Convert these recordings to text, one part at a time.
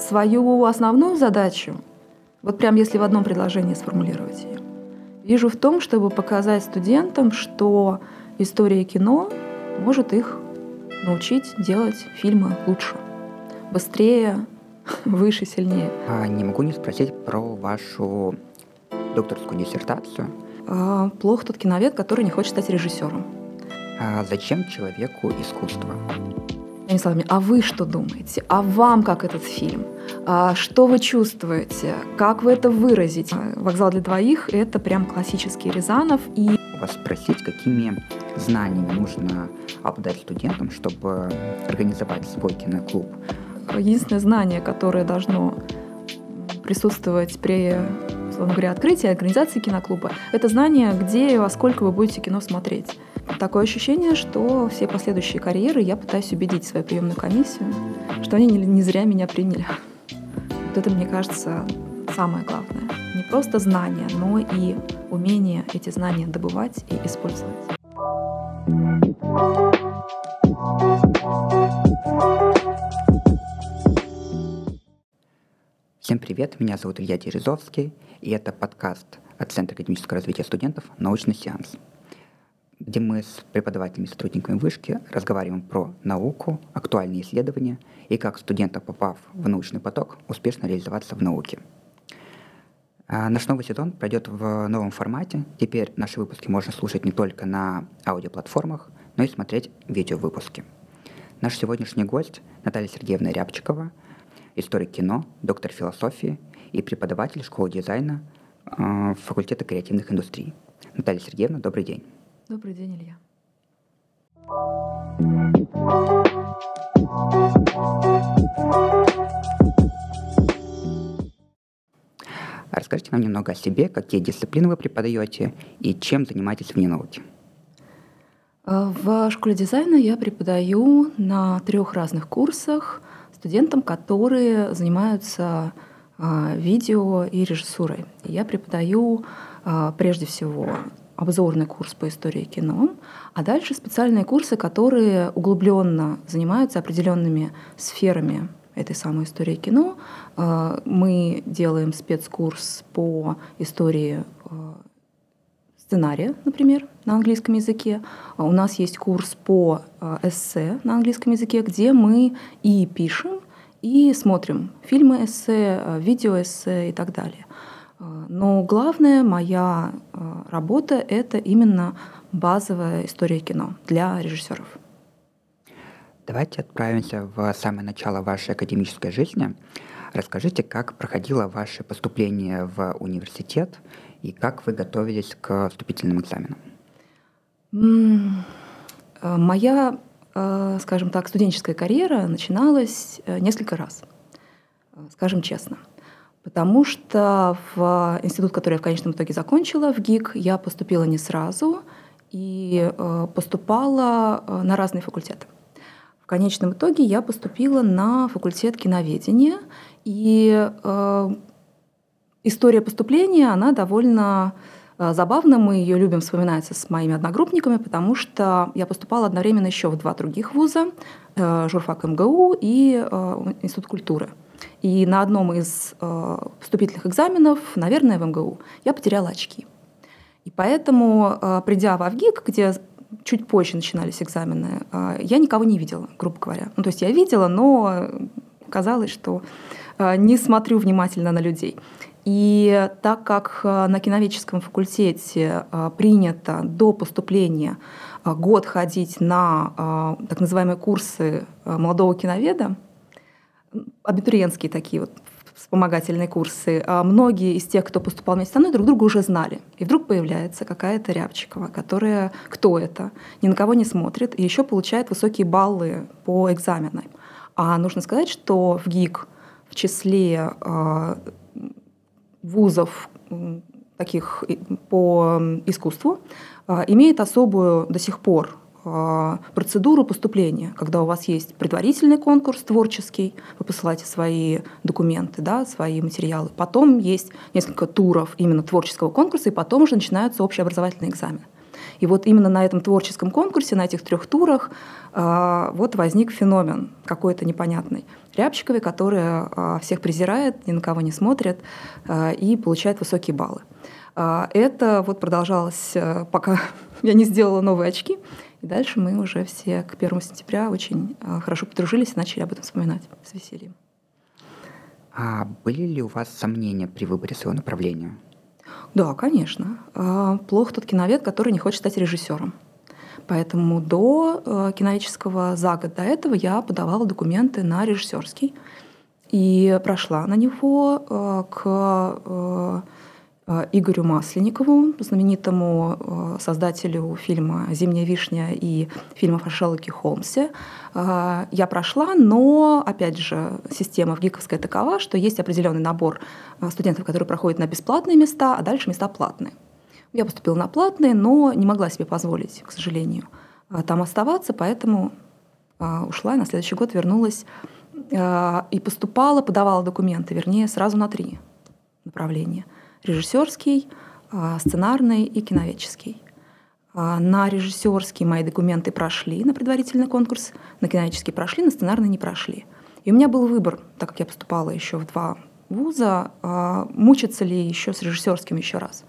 свою основную задачу, вот прям если в одном предложении сформулировать ее, вижу в том, чтобы показать студентам, что история кино может их научить делать фильмы лучше, быстрее, выше, сильнее. А не могу не спросить про вашу докторскую диссертацию. А, плохо тот киновед, который не хочет стать режиссером. А зачем человеку искусство? Иными словами, а вы что думаете? А вам как этот фильм? А что вы чувствуете? Как вы это выразите? «Вокзал для двоих» — это прям классический Рязанов. И вас спросить, какими знаниями нужно обладать студентам, чтобы организовать свой киноклуб? Единственное знание, которое должно присутствовать при условно говоря, открытия организации киноклуба, это знание, где и во сколько вы будете кино смотреть. Такое ощущение, что все последующие карьеры я пытаюсь убедить свою приемную комиссию, что они не, зря меня приняли. Вот это, мне кажется, самое главное. Не просто знания, но и умение эти знания добывать и использовать. Всем привет, меня зовут Илья Дерезовский, и это подкаст от Центра академического развития студентов «Научный сеанс», где мы с преподавателями сотрудниками вышки разговариваем про науку, актуальные исследования и как студентам, попав в научный поток, успешно реализоваться в науке. А наш новый сезон пройдет в новом формате. Теперь наши выпуски можно слушать не только на аудиоплатформах, но и смотреть видеовыпуски. Наш сегодняшний гость Наталья Сергеевна Рябчикова – историк кино, доктор философии и преподаватель школы дизайна э, факультета креативных индустрий. Наталья Сергеевна, добрый день. Добрый день, Илья. Расскажите нам немного о себе, какие дисциплины вы преподаете и чем занимаетесь вне науки. Э, в школе дизайна я преподаю на трех разных курсах студентам, которые занимаются а, видео и режиссурой. Я преподаю а, прежде всего обзорный курс по истории кино, а дальше специальные курсы, которые углубленно занимаются определенными сферами этой самой истории кино. А, мы делаем спецкурс по истории сценария, например, на английском языке. У нас есть курс по а, эссе на английском языке, где мы и пишем, и смотрим фильмы эссе, видео эссе и так далее. Но главная моя работа — это именно базовая история кино для режиссеров. Давайте отправимся в самое начало вашей академической жизни. Расскажите, как проходило ваше поступление в университет и как вы готовились к вступительным экзаменам? Э, моя, э, скажем так, студенческая карьера начиналась э, несколько раз, скажем честно. Потому что в институт, который я в конечном итоге закончила, в ГИК, я поступила не сразу и поступала на разные факультеты. В конечном итоге я поступила на факультет киноведения, и история поступления, она довольно э, забавна. Мы ее любим вспоминать с моими одногруппниками, потому что я поступала одновременно еще в два других вуза, э, журфак МГУ и э, Институт культуры. И на одном из вступительных экзаменов, наверное, в МГУ, я потеряла очки. И поэтому, придя в Авгик, где чуть позже начинались экзамены, я никого не видела, грубо говоря. Ну, то есть я видела, но казалось, что не смотрю внимательно на людей. И так как э, на киноведческом факультете э, принято до поступления э, год ходить на так называемые курсы молодого киноведа, абитуриентские такие вот вспомогательные курсы, многие из тех, кто поступал вместе со мной, друг друга уже знали. И вдруг появляется какая-то Рябчикова, которая, кто это, ни на кого не смотрит, и еще получает высокие баллы по экзаменам. А нужно сказать, что в ГИК в числе вузов таких по искусству а, имеет особую до сих пор а, процедуру поступления, когда у вас есть предварительный конкурс творческий, вы посылаете свои документы, да, свои материалы. Потом есть несколько туров именно творческого конкурса, и потом уже начинаются общеобразовательные экзамены. И вот именно на этом творческом конкурсе, на этих трех турах, вот возник феномен какой-то непонятный. Рябчиковой, которая всех презирает, ни на кого не смотрит и получает высокие баллы. Это вот продолжалось, пока я не сделала новые очки. И дальше мы уже все к 1 сентября очень хорошо подружились и начали об этом вспоминать с весельем. А были ли у вас сомнения при выборе своего направления? Да, конечно. А, плох тот киновед, который не хочет стать режиссером. Поэтому до э, киноведческого за год до этого я подавала документы на режиссерский и прошла на него к Игорю Масленникову, знаменитому э, создателю фильма «Зимняя вишня» и фильмов о Шерлоке Холмсе. Э, я прошла, но, опять же, система в ГИКовская такова, что есть определенный набор студентов, которые проходят на бесплатные места, а дальше места платные. Я поступила на платные, но не могла себе позволить, к сожалению, там оставаться, поэтому ушла и на следующий год вернулась и поступала, подавала документы, вернее, сразу на три направления – режиссерский, а, сценарный и киноведческий. А, на режиссерский мои документы прошли на предварительный конкурс, на киноведческий прошли, на сценарный не прошли. И у меня был выбор, так как я поступала еще в два вуза, а, мучиться ли еще с режиссерским еще раз.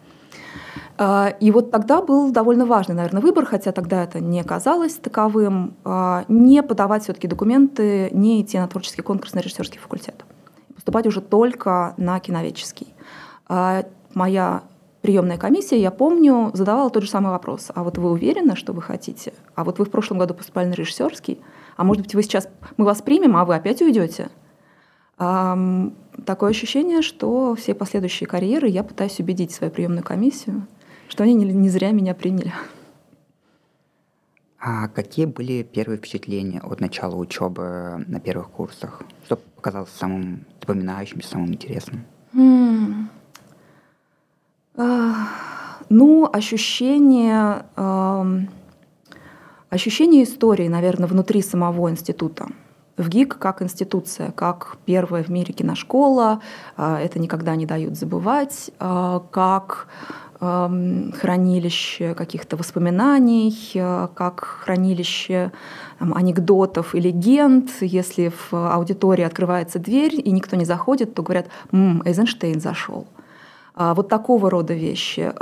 И вот тогда был довольно важный, наверное, выбор, хотя тогда это не казалось таковым, не подавать все-таки документы, не идти на творческий конкурс на режиссерский факультет. Поступать уже только на киноведческий. А моя приемная комиссия, я помню, задавала тот же самый вопрос. А вот вы уверены, что вы хотите? А вот вы в прошлом году поступали на режиссерский, а может быть, вы сейчас, мы вас примем, а вы опять уйдете? Такое ощущение, что все последующие карьеры я пытаюсь убедить свою приемную комиссию, что они не, не зря меня приняли. А какие были первые впечатления от начала учебы на первых курсах? Что показалось самым запоминающимся, самым интересным? Mm. Ну, ощущение, ощущение истории, наверное, внутри самого института. В ГИК как институция, как первая в мире киношкола, а, это никогда не дают забывать, а, как хранилище каких-то воспоминаний, а, как хранилище анекдотов и легенд. Если в аудитории открывается дверь и никто не заходит, то говорят, «М, Эйзенштейн зашел. А, вот такого рода вещи.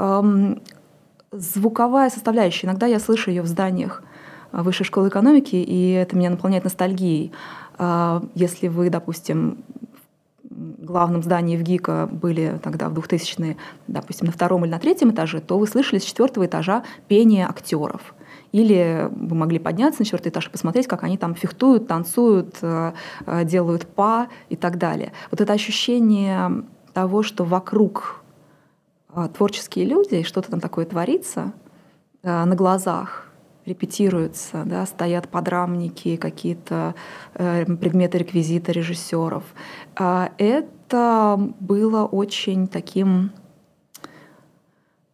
Звуковая составляющая. Иногда я слышу ее в зданиях а, Высшей школы экономики, и это меня наполняет ностальгией. А, если вы, допустим, главном здании в ГИКа были тогда в 2000-е, допустим, на втором или на третьем этаже, то вы слышали с четвертого этажа пение актеров. Или вы могли подняться на четвертый этаж и посмотреть, как они там фехтуют, танцуют, делают па и так далее. Вот это ощущение того, что вокруг творческие люди, и что-то там такое творится а, на глазах, репетируется, да, стоят подрамники, какие-то э, предметы реквизита режиссеров. А, это было очень таким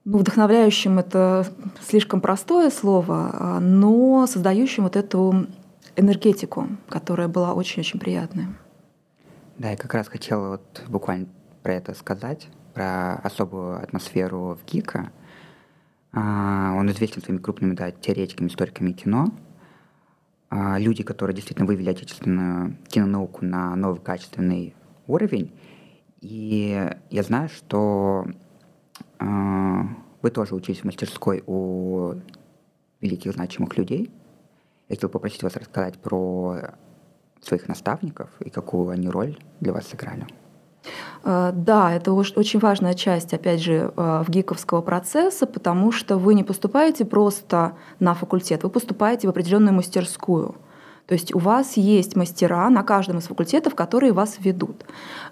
ну, вдохновляющим это слишком простое слово, но создающим вот эту энергетику, которая была очень-очень приятная. Да, я как раз хотела вот буквально про это сказать про особую атмосферу в ГИКа. А, он известен своими крупными да, теоретиками, историками кино. А, люди, которые действительно вывели отечественную кинонауку на новый качественный уровень. И я знаю, что а, вы тоже учились в мастерской у великих значимых людей. Я хотел попросить вас рассказать про своих наставников и какую они роль для вас сыграли. Э, да, это очень важная часть, опять же, э, в гиковского процесса, потому что вы не поступаете просто на факультет, вы поступаете в определенную мастерскую. То есть у вас есть мастера на каждом из факультетов, которые вас ведут.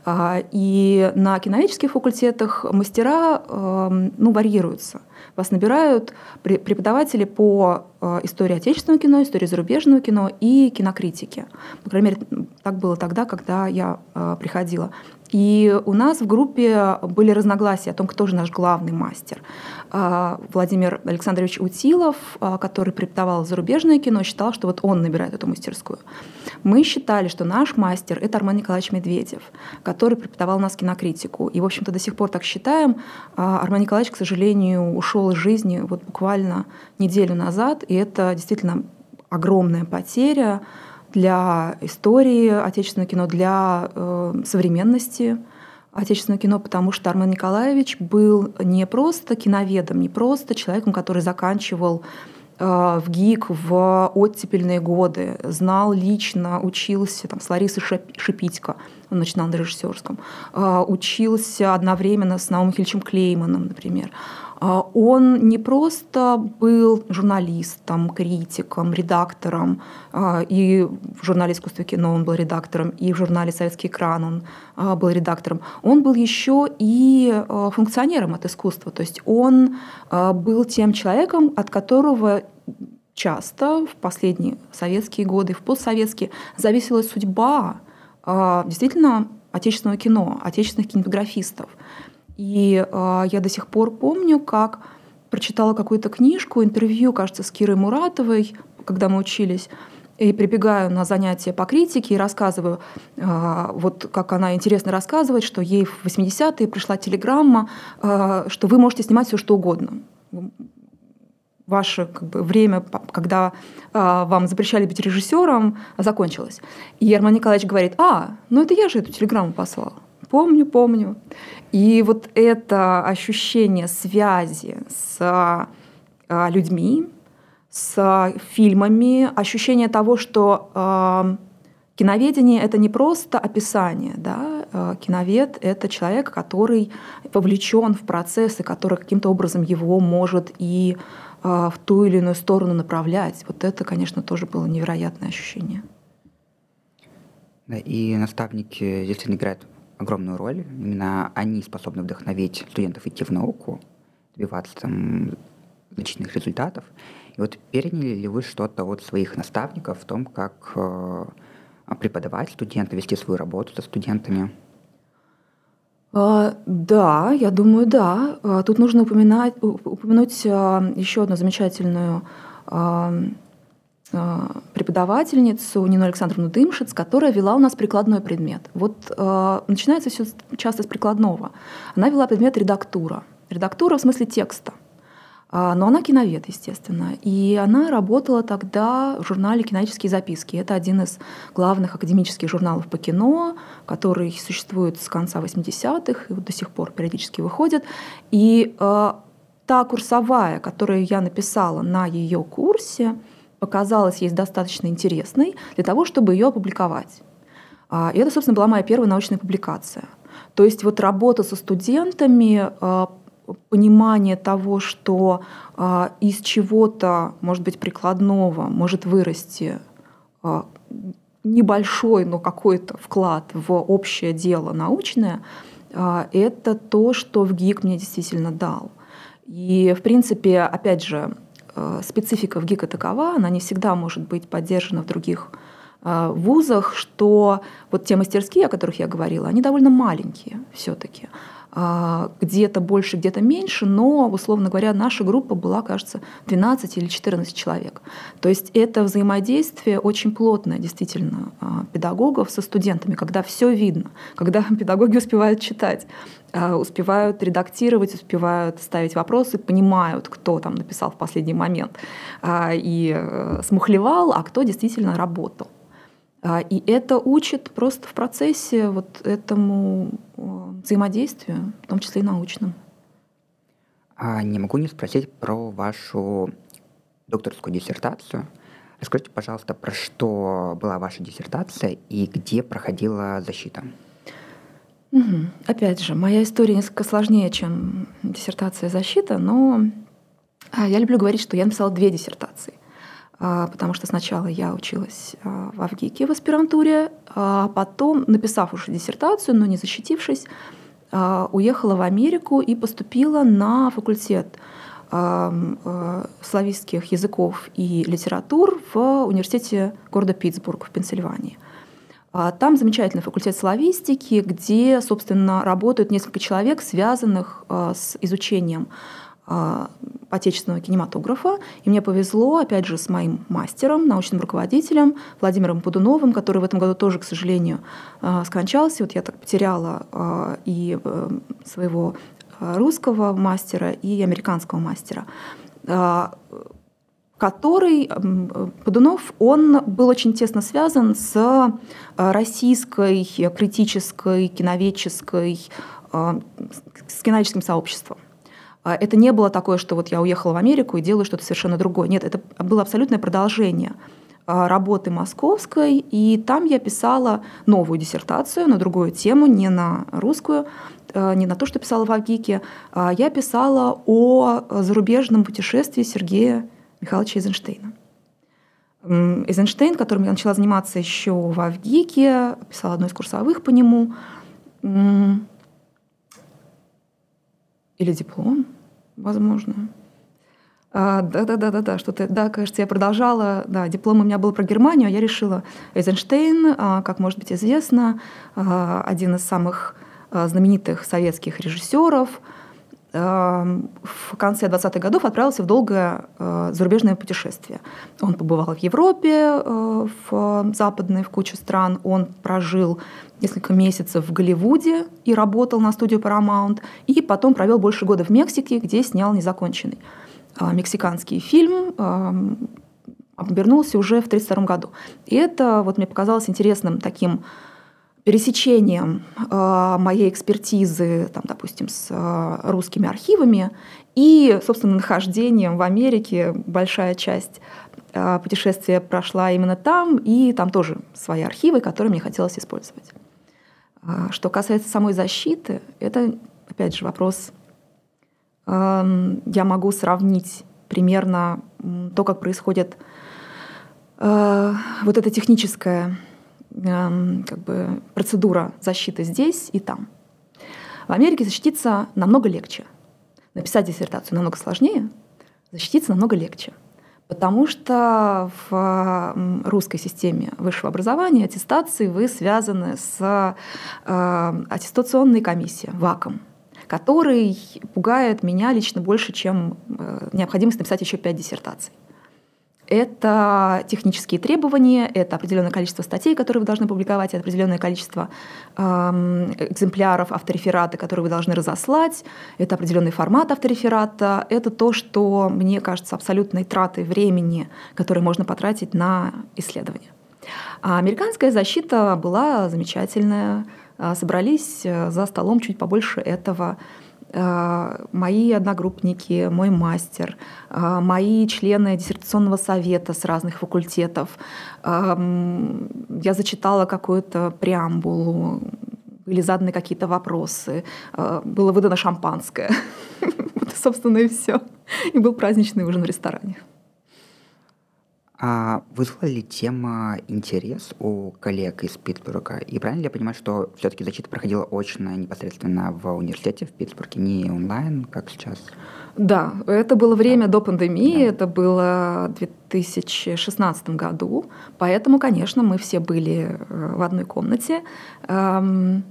А, и на киноведческих факультетах мастера эм, ну, варьируются. Вас набирают преподаватели по э, истории отечественного кино, истории зарубежного кино и кинокритики. По крайней мере, так было тогда, когда я приходила. И у нас в группе были разногласия о том, кто же наш главный мастер. А, Владимир Александрович Утилов, а, который преподавал зарубежное кино, считал, что вот он набирает эту мастерскую. Мы считали, что наш мастер — это Армен Николаевич Медведев, который преподавал нас кинокритику. И, в общем-то, до сих пор так считаем. А, Армен Николаевич, к сожалению, ушел из жизни вот буквально неделю назад, и это действительно огромная потеря для истории отечественного кино, для э, современности отечественного кино, потому что Армен Николаевич был не просто киноведом, не просто человеком, который заканчивал э, в ГИК в оттепельные годы, знал лично, учился там, с Ларисой Шипитько, он начинал на режиссерском, э, учился одновременно с Наумом Хильчем Клейманом, например. А, он не просто был журналистом, критиком, редактором, а, и в журнале «Искусство кино» он был редактором, и в журнале «Советский экран» он а, был редактором. Он был еще и функционером от искусства, то есть он был тем человеком, от которого часто в последние советские годы, в постсоветские зависела судьба действительно отечественного кино, отечественных кинематографистов. И э, я до сих пор помню, как прочитала какую-то книжку, интервью, кажется, с Кирой Муратовой, когда мы учились, и прибегаю на занятия по критике и рассказываю, э, вот как она интересно рассказывает, что ей в 80-е пришла телеграмма, э, что вы можете снимать все что угодно. Ваше как бы, время, когда вам запрещали быть режиссером, закончилось. И Ерман Николаевич говорит, а, ну это я же эту телеграмму послал помню, помню. И вот это ощущение связи с а, людьми, с фильмами, ощущение того, что э, киноведение это не просто описание, да, киновед это человек, который вовлечен в процесс и который каким-то образом его может и в ту или иную сторону направлять. Вот это, конечно, тоже было невероятное ощущение. И наставники здесь играют огромную роль. Именно они способны вдохновить студентов идти в науку, добиваться там значительных результатов. И вот переняли ли вы что-то от своих наставников в том, как э, преподавать студентам, вести свою работу со студентами? А, да, я думаю, да. А, тут нужно упоминать, упомянуть а, еще одну замечательную преподавательницу Нину Александровну Дымшиц, которая вела у нас прикладной предмет. Вот э, начинается все часто с прикладного. Она вела предмет редактура. Редактура в смысле текста. А, но она киновед, естественно. И она работала тогда в журнале «Киновические записки». Это один из главных академических журналов по кино, который существует с конца 80-х и вот до сих пор периодически выходит. И э, та курсовая, которую я написала на ее курсе, показалась ей достаточно интересной для того, чтобы ее опубликовать. А, и это, собственно, была моя первая научная публикация. То есть вот работа со студентами, а, понимание того, что а, из чего-то, может быть, прикладного может вырасти небольшой, но какой-то вклад в общее дело научное, это то, что в ГИК мне действительно дал. И, в принципе, опять же, специфика в ГИКа такова, она не всегда может быть поддержана в других э, вузах, что вот те мастерские, о которых я говорила, они довольно маленькие все-таки. А, где-то больше, где-то меньше, но, условно говоря, наша группа была, кажется, 12 или 14 человек. То есть это взаимодействие очень плотное, действительно, а, педагогов со студентами, когда все видно, когда педагоги успевают читать, а, успевают редактировать, успевают ставить вопросы, понимают, кто там написал в последний момент и э, смухлевал, а кто действительно работал. И это учит просто в процессе вот этому взаимодействию, в том числе и научном. А не могу не спросить про вашу докторскую диссертацию. Расскажите, пожалуйста, про что была ваша диссертация и где проходила защита? Угу. Опять же, моя история несколько сложнее, чем диссертация защита, но а, я люблю говорить, что я написала две диссертации. А, потому что сначала я училась а, в Авгике в аспирантуре, а потом, написав уже диссертацию, но не защитившись, уехала в Америку и поступила на факультет славистских языков и литератур в университете города Питтсбург в Пенсильвании. А там замечательный факультет славистики, где, собственно, работают несколько человек, связанных а, с изучением а, отечественного кинематографа. И мне повезло, опять же, с моим мастером, научным руководителем Владимиром Пудуновым, который в этом году тоже, к сожалению, скончался. Вот я так потеряла и э, своего русского мастера, и американского мастера который, Подунов, он был очень тесно связан с российской критической, киноведческой, с киноведческим сообществом. А это не было такое, что вот я уехала в Америку и делаю что-то совершенно другое. Нет, это было абсолютное продолжение э, работы московской, и там я писала новую диссертацию на другую тему, не на русскую, не на то, что писала в Авгике. А я писала о зарубежном путешествии Сергея Михайловича Эйзенштейна. Эйзенштейн, которым я начала заниматься еще в Авгике, писала одно из курсовых по нему. Или диплом, возможно. А, да-да-да-да-да, что-то, да, кажется, я продолжала, да, диплом у меня был про Германию, а я решила Эйзенштейн, а, как может быть известно, один из самых знаменитых советских режиссеров, в конце 20-х годов отправился в долгое э, зарубежное путешествие. Он побывал в Европе, э, в западной, в кучу стран. Он прожил несколько месяцев в Голливуде и работал на студию Paramount. И потом провел больше года в Мексике, где снял незаконченный э, мексиканский фильм эм, обернулся уже в 1932 году. И это вот мне показалось интересным таким пересечением э, моей экспертизы, там, допустим, с э, русскими архивами и, собственно, нахождением в Америке. Большая часть э, путешествия прошла именно там, и там тоже свои архивы, которые мне хотелось использовать. Что касается самой защиты, это, опять же, вопрос. Я могу сравнить примерно то, как происходит вот эта техническая как бы, процедура защиты здесь и там. В Америке защититься намного легче. Написать диссертацию намного сложнее, защититься намного легче. Потому что в русской системе высшего образования аттестации вы связаны с э, аттестационной комиссией, ВАКом, который пугает меня лично больше, чем э, необходимость написать еще пять диссертаций это технические требования, это определенное количество статей, которые вы должны публиковать, это определенное количество э, экземпляров автореферата, которые вы должны разослать, это определенный формат автореферата, это то, что мне кажется абсолютной тратой времени, которое можно потратить на исследование. А американская защита была замечательная, а, собрались э, за столом чуть побольше этого мои одногруппники, мой мастер, э, мои члены диссертационного совета с разных факультетов. Эм, я зачитала какую-то преамбулу, были заданы какие-то вопросы, э, было выдано шампанское. Вот, собственно, и все. И был праздничный ужин в ресторане. А вызвала ли тема интерес у коллег из Питтсбурга? И правильно ли я понимаю, что все-таки защита проходила очно непосредственно в университете в Питтсбурге, не онлайн, как сейчас? Да, это было время да. до пандемии, да. это было в 2016 году, поэтому, конечно, мы все были э, в одной комнате. Эм,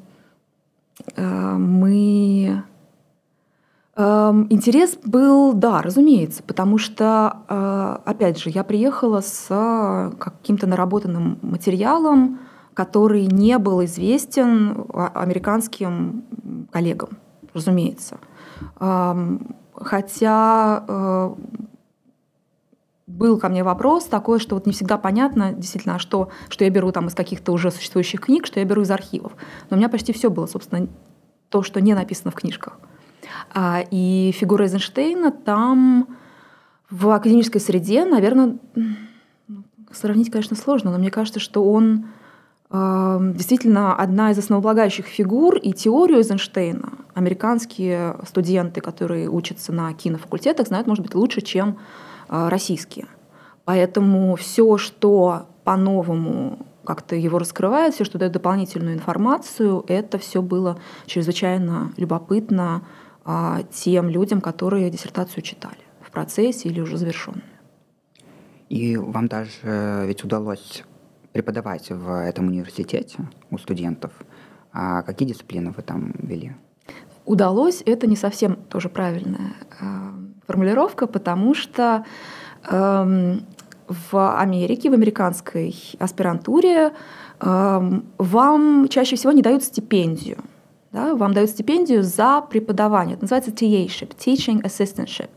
э, мы интерес был, да, разумеется, потому что, э, опять же, я приехала с каким-то наработанным материалом, который не был известен американским коллегам, разумеется. Эм, хотя э, был ко мне вопрос такой, что вот не всегда понятно действительно, а что, что я беру там из каких-то уже существующих книг, что я беру из архивов. Но у меня почти все было, собственно, то, что не написано в книжках. А, и фигура Эйзенштейна там в академической среде, наверное, ну, сравнить, конечно, сложно, но мне кажется, что он а, действительно одна из основополагающих фигур и теорию Эйзенштейна американские студенты, которые учатся на кинофакультетах, знают, может быть, лучше, чем а, российские. Поэтому все, что по-новому как-то его раскрывает, все, что дает дополнительную информацию, это все было чрезвычайно любопытно, тем людям, которые диссертацию читали в процессе или уже завершенную. И вам даже ведь удалось преподавать в этом университете у студентов. А какие дисциплины вы там вели? Удалось, это не совсем тоже правильная э, формулировка, потому что э, в Америке, в американской аспирантуре э, вам чаще всего не дают стипендию. Да? Вам дают стипендию за преподавание. Это называется TA-ship, Teaching Assistantship.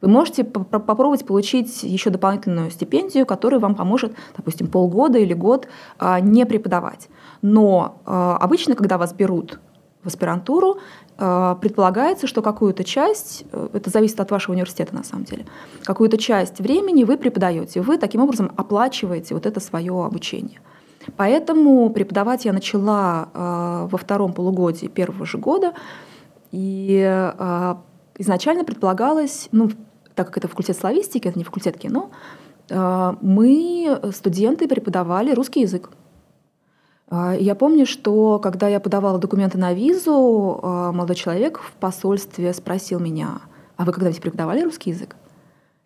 Вы можете попробовать получить еще дополнительную стипендию, которая вам поможет, допустим, полгода или год а, не преподавать. Но а, обычно, когда вас берут в аспирантуру, а, предполагается, что какую-то часть, э, это зависит от вашего университета на самом деле, какую-то часть времени вы преподаете, вы таким образом оплачиваете вот это свое обучение. Поэтому преподавать я начала во втором полугодии первого же года, и изначально предполагалось, ну, так как это факультет славистики, это не факультет кино, э, мы, студенты, преподавали русский язык. Э, я помню, что когда я подавала документы на визу, э, молодой человек в посольстве спросил меня, а вы когда-нибудь преподавали русский язык?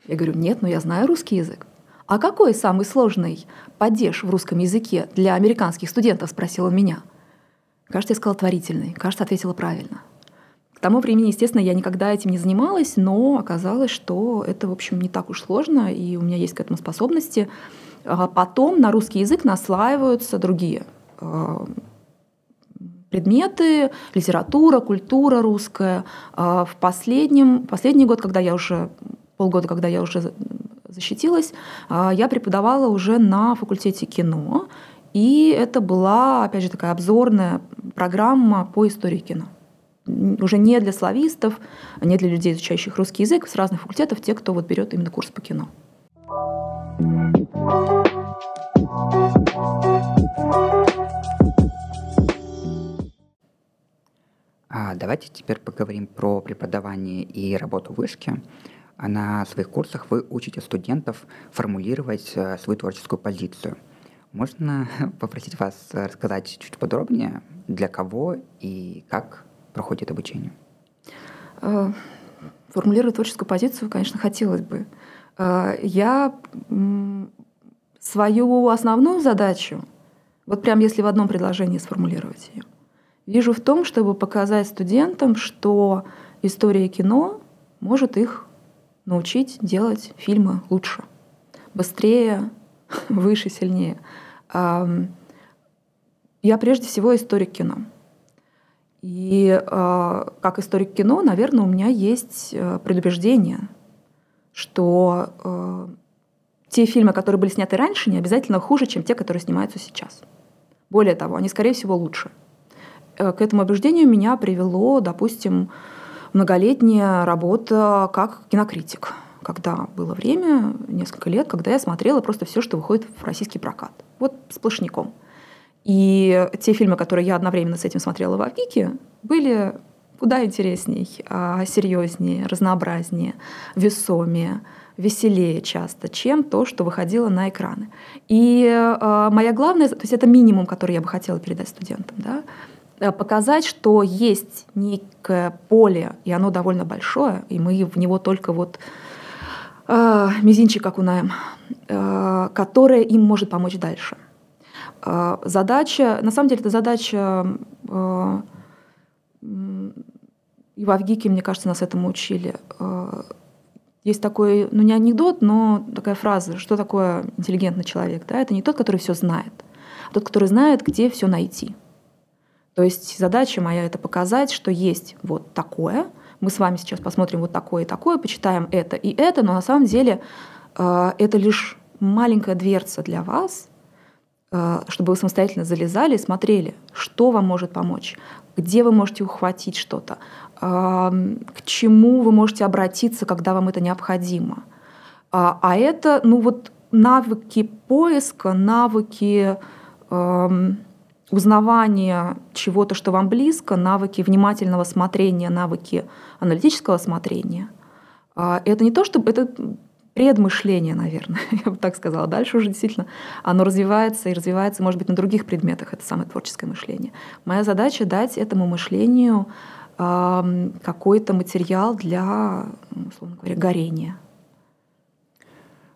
Я говорю, нет, но я знаю русский язык. А какой самый сложный падеж в русском языке для американских студентов, спросил он меня. Кажется, я сказала творительный. Кажется, ответила правильно. К тому времени, естественно, я никогда этим не занималась, но оказалось, что это, в общем, не так уж сложно, и у меня есть к этому способности. А потом на русский язык наслаиваются другие а, предметы, литература, культура русская. А в последнем, последний год, когда я уже, полгода, когда я уже защитилась, я преподавала уже на факультете кино, и это была, опять же, такая обзорная программа по истории кино уже не для славистов, не для людей, изучающих русский язык с разных факультетов, те, кто вот берет именно курс по кино. А давайте теперь поговорим про преподавание и работу в вышке. А на своих курсах вы учите студентов формулировать э, свою творческую позицию. Можно попросить вас рассказать чуть подробнее, для кого и как проходит обучение? Э, формулировать творческую позицию, конечно, хотелось бы. Э, я свою основную задачу, вот прям если в одном предложении сформулировать ее, вижу в том, чтобы показать студентам, что история кино может их научить делать фильмы лучше, быстрее, выше, сильнее. Я прежде всего историк кино. И э, как историк кино, наверное, у меня есть э, предубеждение, что э, те фильмы, которые были сняты раньше, не обязательно хуже, чем те, которые снимаются сейчас. Более того, они, скорее всего, лучше. Э, к этому убеждению меня привело, допустим, многолетняя работа как кинокритик, когда было время, несколько лет, когда я смотрела просто все, что выходит в российский прокат. Вот сплошняком. И те фильмы, которые я одновременно с этим смотрела в Авгике, были куда интересней, а, серьезнее, разнообразнее, весомее, веселее часто, чем то, что выходило на экраны. И э, моя главная, то есть это минимум, который я бы хотела передать студентам, да, показать, что есть некое поле, и оно довольно большое, и мы в него только вот э, мизинчик окунаем, э, которое им может помочь дальше. А, задача, на самом деле, это задача а, и в Авгике, мне кажется, нас этому учили. А, есть такой, ну не анекдот, но такая фраза, что такое интеллигентный человек. Да? Это не тот, который все знает, а тот, который знает, где все найти. То есть задача моя это показать, что есть вот такое. Мы с вами сейчас посмотрим вот такое и такое, почитаем это и это, но на самом деле это лишь маленькая дверца для вас, Э, чтобы вы самостоятельно залезали и смотрели, что вам может помочь, где вы можете ухватить что-то, к чему вы можете обратиться, когда вам это необходимо. А, а это, ну вот навыки поиска, навыки узнавания чего-то, что вам близко, навыки внимательного смотрения, навыки аналитического смотрения. А, это не то, чтобы это предмышление, наверное, я бы так сказала. Дальше уже действительно оно развивается и развивается, может быть, на других предметах, это самое творческое мышление. Моя задача дать этому мышлению какой-то материал для, условно говоря, горения.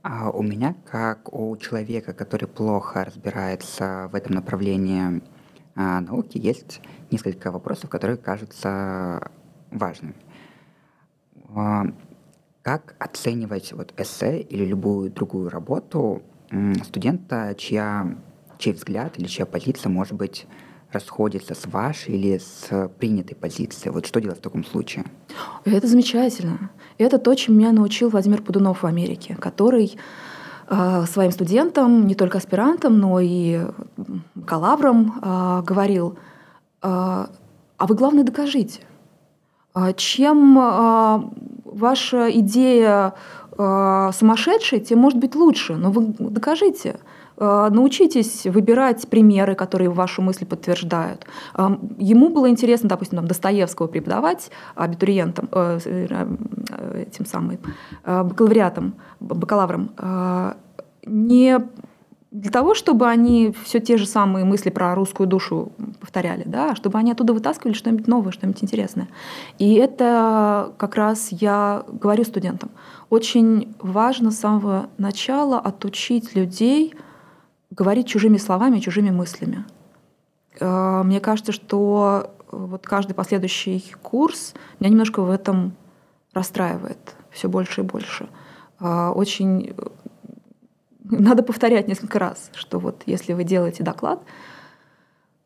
А у меня, как у человека, который плохо разбирается в этом направлении а, науки, есть несколько вопросов, которые кажутся важными. А, как оценивать вот эссе или любую другую работу студента, чья, чей взгляд или чья позиция может быть расходится с вашей или с принятой позицией? Вот что делать в таком случае? Это замечательно. Это то, чем меня научил Владимир Пудунов в Америке, который э, своим студентам, не только аспирантам, но и бакалаврам э, говорил, э, а вы, главное, докажите. Чем ваша идея сумасшедшая, тем может быть лучше, но вы докажите. Э, научитесь выбирать примеры, которые вашу мысль подтверждают. Ему было интересно, допустим, там, Достоевского преподавать абитуриентам, э, э, этим самым бакалавриатом, бакалаврам, не для того, чтобы они все те же самые мысли про русскую душу повторяли, да, а чтобы они оттуда вытаскивали что-нибудь новое, что-нибудь интересное. И это как раз я говорю студентам. Очень важно с самого начала отучить людей – говорить чужими словами, чужими мыслями. Э, мне кажется, что э, вот каждый последующий курс меня немножко в этом расстраивает все больше и больше. Э, очень надо повторять несколько раз, что вот если вы делаете доклад,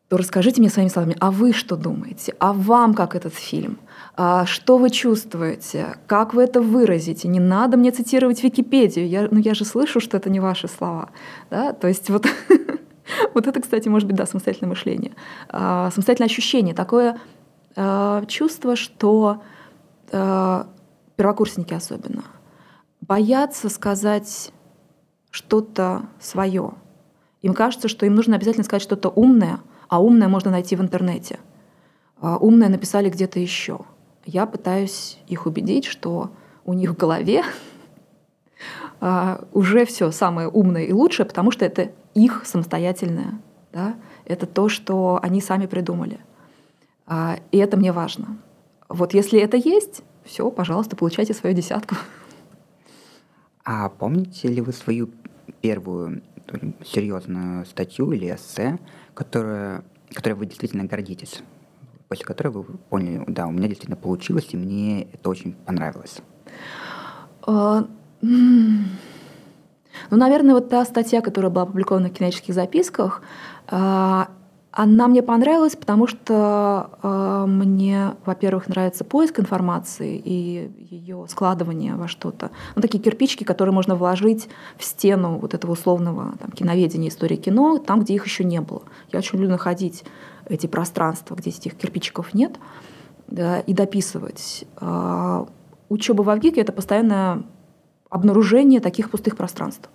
то расскажите мне своими словами, а вы что думаете? А вам как этот фильм? А что вы чувствуете? Как вы это выразите? Не надо мне цитировать Википедию. Я, ну, я же слышу, что это не ваши слова. Да? То есть вот, вот это, кстати, может быть, да, самостоятельное мышление. А, самостоятельное ощущение. Такое а, чувство, что а, первокурсники особенно боятся сказать что-то свое. Им кажется, что им нужно обязательно сказать что-то умное — а умное можно найти в интернете. А умное написали где-то еще. Я пытаюсь их убедить, что у них в голове а, уже все самое умное и лучшее, потому что это их самостоятельное. Да? Это то, что они сами придумали. А, и это мне важно. Вот если это есть, все, пожалуйста, получайте свою десятку. А помните ли вы свою первую серьезную статью или эссе, которая, которой вы действительно гордитесь, после которой вы поняли, да, у меня действительно получилось, и мне это очень понравилось? А, ну, наверное, вот та статья, которая была опубликована в кинетических записках, а, она мне понравилась, потому что э, мне, во-первых, нравится поиск информации и ее складывание во что-то. Ну, такие кирпичики, которые можно вложить в стену вот этого условного там, киноведения, истории кино, там, где их еще не было. Я очень люблю находить эти пространства, где этих кирпичиков нет, да, и дописывать. Э, учеба в Авгике — это постоянное обнаружение таких пустых пространств.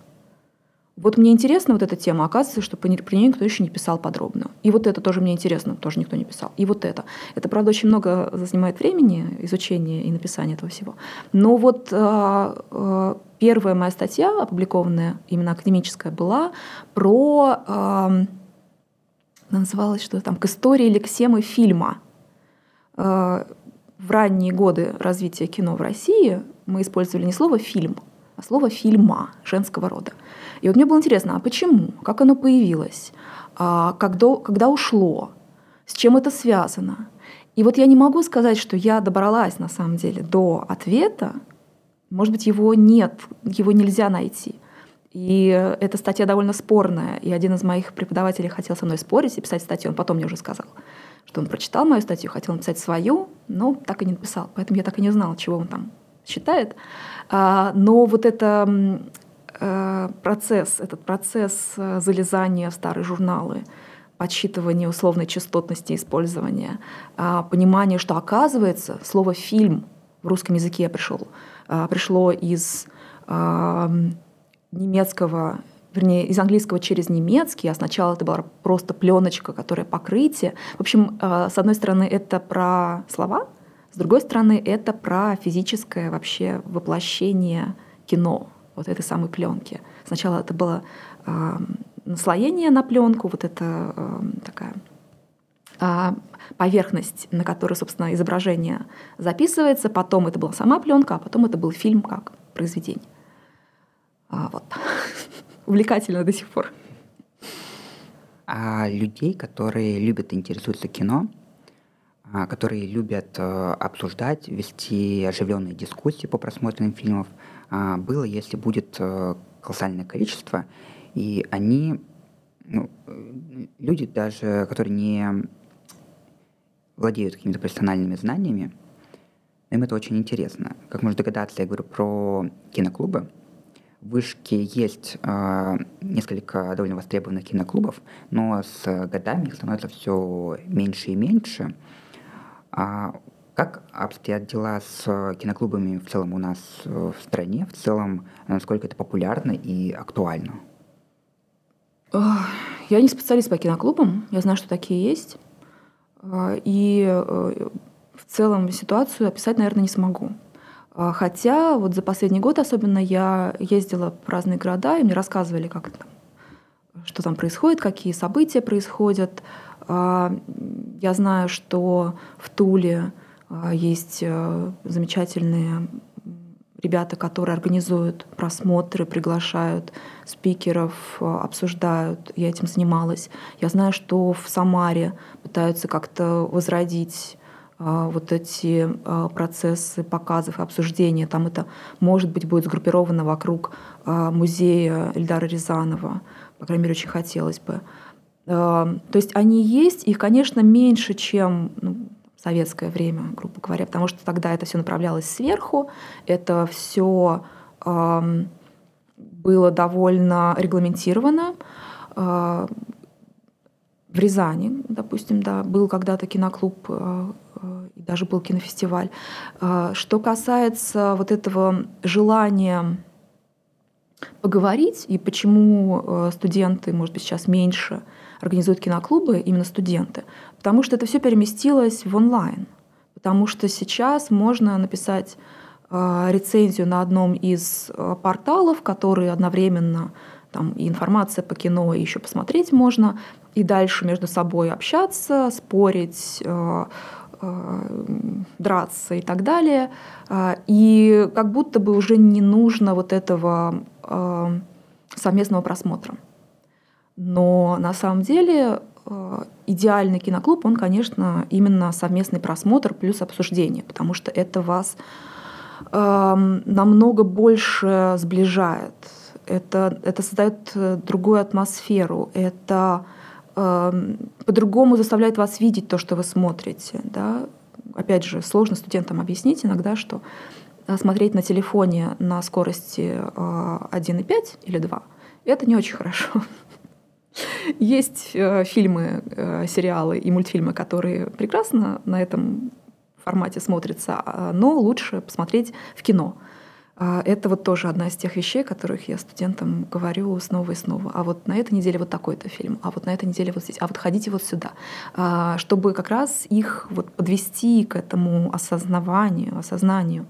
Вот мне интересна вот эта тема, оказывается, что про нее никто еще не писал подробно. И вот это тоже мне интересно, тоже никто не писал. И вот это. Это, правда, очень много занимает времени, изучения и написания этого всего. Но вот э, э, первая моя статья, опубликованная, именно академическая, была про... Э, называлась что-то там, к истории лексемы фильма. Э, в ранние годы развития кино в России мы использовали не слово «фильм», слово «фильма» женского рода. И вот мне было интересно, а почему? Как оно появилось? А когда, когда ушло? С чем это связано? И вот я не могу сказать, что я добралась на самом деле до ответа. Может быть, его нет, его нельзя найти. И эта статья довольно спорная. И один из моих преподавателей хотел со мной спорить и писать статью. Он потом мне уже сказал, что он прочитал мою статью, хотел написать свою, но так и не написал. Поэтому я так и не знала, чего он там считает. А, но вот это Э, процесс, этот процесс э, залезания в старые журналы, подсчитывания условной частотности использования, а, понимание, что оказывается слово «фильм» в русском языке пришло, а, пришло из немецкого вернее, из английского через немецкий, а сначала это была просто пленочка, которая покрытие. В общем, с одной стороны, это про слова, с другой стороны, это про физическое вообще воплощение кино, вот этой самой пленки. Сначала это было э, наслоение на пленку, вот это э, такая э, поверхность, на которой, собственно, изображение записывается, потом это была сама пленка, а потом это был фильм как произведение. А, вот. Увлекательно до сих пор. А людей, которые любят и интересуются кино, которые любят э, обсуждать, вести оживленные дискуссии по просмотренным фильмам, а, было, если будет э, колоссальное количество, и они, ну, люди даже, которые не владеют какими-то профессиональными знаниями, им это очень интересно. Как можно догадаться, я говорю про киноклубы. В Вышке есть э, несколько довольно востребованных киноклубов, но с годами их становится все меньше и меньше. А как обстоят дела с киноклубами в целом у нас в стране, в целом, насколько это популярно и актуально? Я не специалист по киноклубам, я знаю, что такие есть. А, и э, в целом ситуацию описать, наверное, не смогу. А, хотя вот за последний год особенно я ездила в разные города, и мне рассказывали, как там, что там происходит, какие события происходят. А, я знаю, что в Туле есть э, замечательные ребята, которые организуют просмотры, приглашают спикеров, э, обсуждают. Я этим занималась. Я знаю, что в Самаре пытаются как-то возродить э, вот эти процессы показов и обсуждения. Там это, может быть, будет сгруппировано вокруг музея Эльдара Рязанова. По крайней мере, очень хотелось бы. То есть они есть, их, конечно, меньше, чем ну, советское время, грубо говоря, потому что тогда это все направлялось сверху, это все э, было довольно регламентировано. Э, в Рязани, допустим, да, был когда-то киноклуб, э, э, и даже был кинофестиваль. Э, что касается вот этого желания поговорить, и почему э, студенты, может быть, сейчас меньше организуют киноклубы, именно студенты, Потому что это все переместилось в онлайн. Потому что сейчас можно написать э, рецензию на одном из э, порталов, которые одновременно там и информация по кино, и еще посмотреть можно, и дальше между собой общаться, спорить, э, драться и так далее. И как будто бы уже не нужно вот этого совместного просмотра. Но на самом деле Э, идеальный киноклуб, он, конечно, именно совместный просмотр плюс обсуждение, потому что это вас э, намного больше сближает. Это, это создает э, другую атмосферу, это э, по-другому заставляет вас видеть то, что вы смотрите. Да? Опять же, сложно студентам объяснить иногда, что э, смотреть на телефоне на скорости 1,5 или 2 это не очень хорошо. Есть э, фильмы, э, сериалы и мультфильмы, которые прекрасно на этом формате смотрятся, а, но лучше посмотреть в кино. А, это вот тоже одна из тех вещей, которых я студентам говорю снова и снова. А вот на этой неделе вот такой-то фильм, а вот на этой неделе вот здесь, а вот ходите вот сюда. А, чтобы как раз их вот подвести к этому осознаванию, осознанию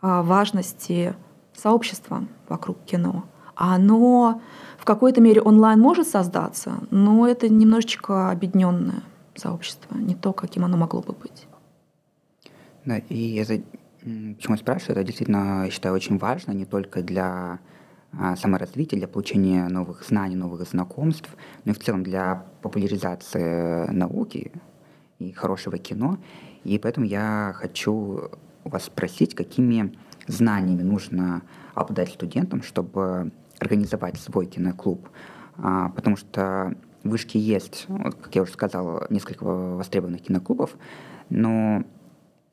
важности сообщества вокруг кино. Оно какой-то мере онлайн может создаться, но это немножечко объединенное сообщество, не то, каким оно могло бы быть. Да, и это, почему я спрашиваю, это действительно, я считаю, очень важно не только для а, саморазвития, для получения новых знаний, новых знакомств, но и в целом для популяризации науки и хорошего кино. И поэтому я хочу вас спросить, какими знаниями нужно обладать студентам, чтобы организовать свой киноклуб, а, потому что в Вышке есть, вот, как я уже сказал, несколько востребованных киноклубов, но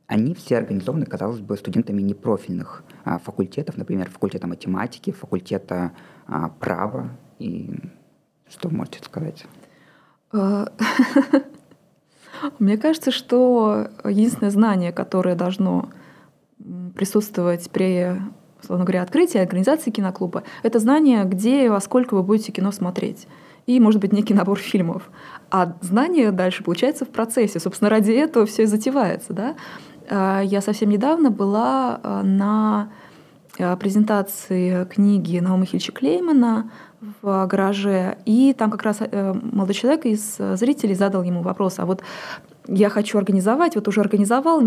они все организованы, казалось бы, студентами непрофильных а, факультетов, например, факультета математики, факультета а, права. И что можете сказать? Мне кажется, что единственное знание, которое должно присутствовать при условно говоря, открытие организации киноклуба — это знание, где и во сколько вы будете кино смотреть. И, может быть, некий набор фильмов. А знание дальше получается в процессе. Собственно, ради этого все и затевается. Да? А, я совсем недавно была а, на а, презентации книги Наума Хильча Клеймана в гараже, и там как раз э, молодой человек из зрителей задал ему вопрос, а вот я хочу организовать, вот уже организовал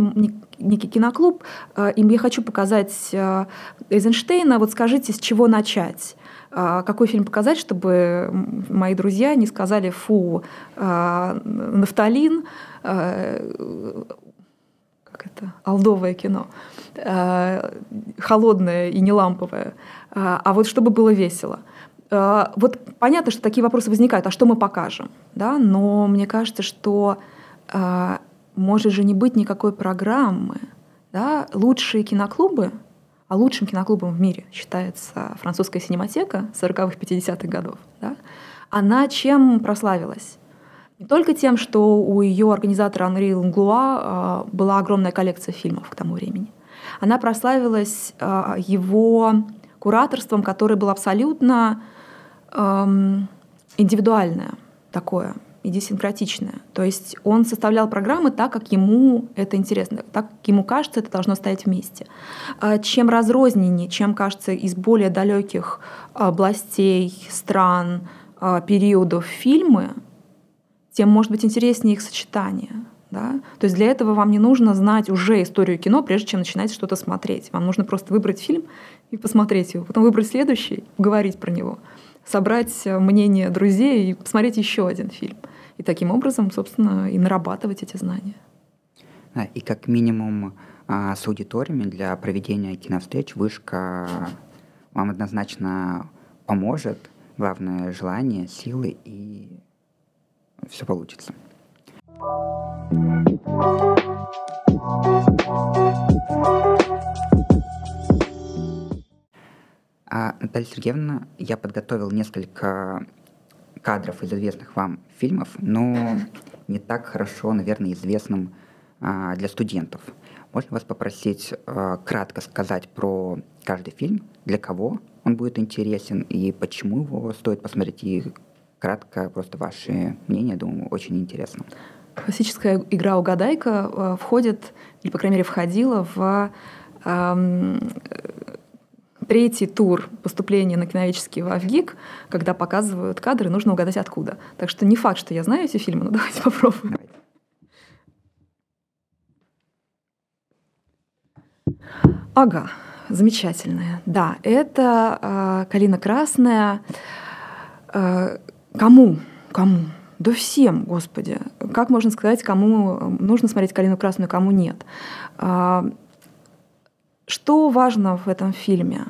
некий киноклуб, э, и я хочу показать э, Эйзенштейна, вот скажите, с чего начать? Э, какой фильм показать, чтобы мои друзья не сказали «фу, нафталин», как это, алдовое кино, холодное и не ламповое, а вот чтобы было весело. Вот понятно, что такие вопросы возникают, а что мы покажем? Да? Но мне кажется, что а, может же не быть никакой программы. Да? Лучшие киноклубы, а лучшим киноклубом в мире считается французская синематека 40-х, 50-х годов, да? она чем прославилась? Не только тем, что у ее организатора Анри Ланглуа а, была огромная коллекция фильмов к тому времени. Она прославилась а, его кураторством, которое было абсолютно индивидуальное такое идиосинкратичное. То есть он составлял программы так, как ему это интересно, так, как ему кажется, это должно стоять вместе. А чем разрозненнее, чем кажется из более далеких областей, стран, а, периодов фильмы, тем может быть интереснее их сочетание. Да? То есть для этого вам не нужно знать уже историю кино, прежде чем начинать что-то смотреть. Вам нужно просто выбрать фильм и посмотреть его, потом выбрать следующий, поговорить про него, собрать мнение друзей и посмотреть еще один фильм. И таким образом, собственно, и нарабатывать эти знания. И как минимум а, с аудиториями для проведения киновстреч вышка вам однозначно поможет. Главное желание, силы и все получится. А, Наталья Сергеевна, я подготовил несколько кадров из известных вам фильмов, но не так хорошо, наверное, известным а, для студентов. Можно вас попросить а, кратко сказать про каждый фильм, для кого он будет интересен и почему его стоит посмотреть, и кратко просто ваше мнение, думаю, очень интересно. Классическая игра «Угадайка» а, входит, или, по крайней мере, входила в третий тур поступления на киновический в АВГИК, когда показывают кадры, нужно угадать откуда. Так что не факт, что я знаю эти фильмы, но давайте попробуем. Ага, замечательная. Да, это э, «Калина красная». Э, кому? Кому? Да всем, Господи. Как можно сказать, кому нужно смотреть «Калину красную», кому нет? Э, что важно в этом фильме?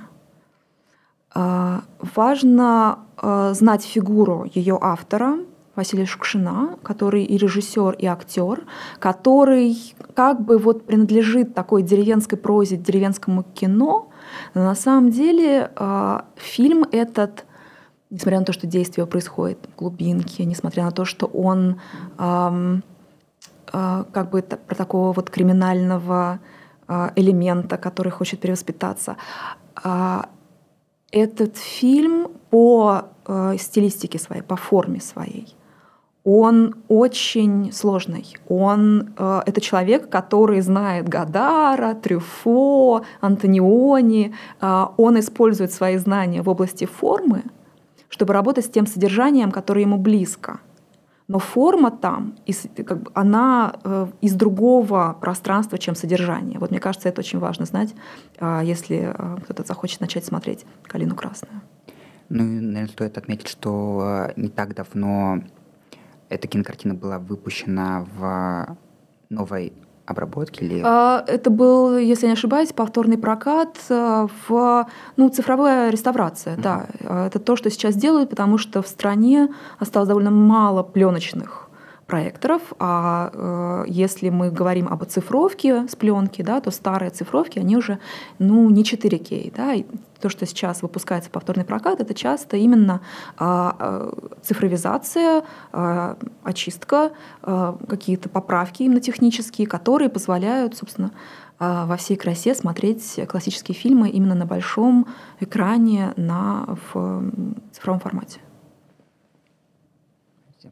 А, важно а, знать фигуру ее автора, Василия Шукшина, который и режиссер, и актер, который как бы вот принадлежит такой деревенской прозе, деревенскому кино, но на самом деле а, фильм этот, несмотря на то, что действие происходит в глубинке, несмотря на то, что он как бы про такого вот криминального элемента, который хочет перевоспитаться, этот фильм по э, стилистике своей, по форме своей, он очень сложный. Он это человек, который знает Гадара, Трюфо, Антониони. Он использует свои знания в области формы, чтобы работать с тем содержанием, которое ему близко но форма там, как бы, она э, из другого пространства, чем содержание. Вот мне кажется, это очень важно знать, э, если э, кто-то захочет начать смотреть «Калину красную». Ну, наверное, стоит отметить, что не так давно эта кинокартина была выпущена в новой обработки или... А, это был, если не ошибаюсь, повторный прокат э, в ну, цифровая реставрация. Mm-hmm. Да, это то, что сейчас делают, потому что в стране осталось довольно мало пленочных проекторов, а э, если мы говорим об оцифровке с пленки, да, то старые цифровки, они уже ну, не 4К. Да, и то, что сейчас выпускается повторный прокат, это часто именно а, а, цифровизация, а, очистка, а, какие-то поправки именно технические, которые позволяют, собственно, во всей красе смотреть классические фильмы именно на большом экране на, в цифровом формате.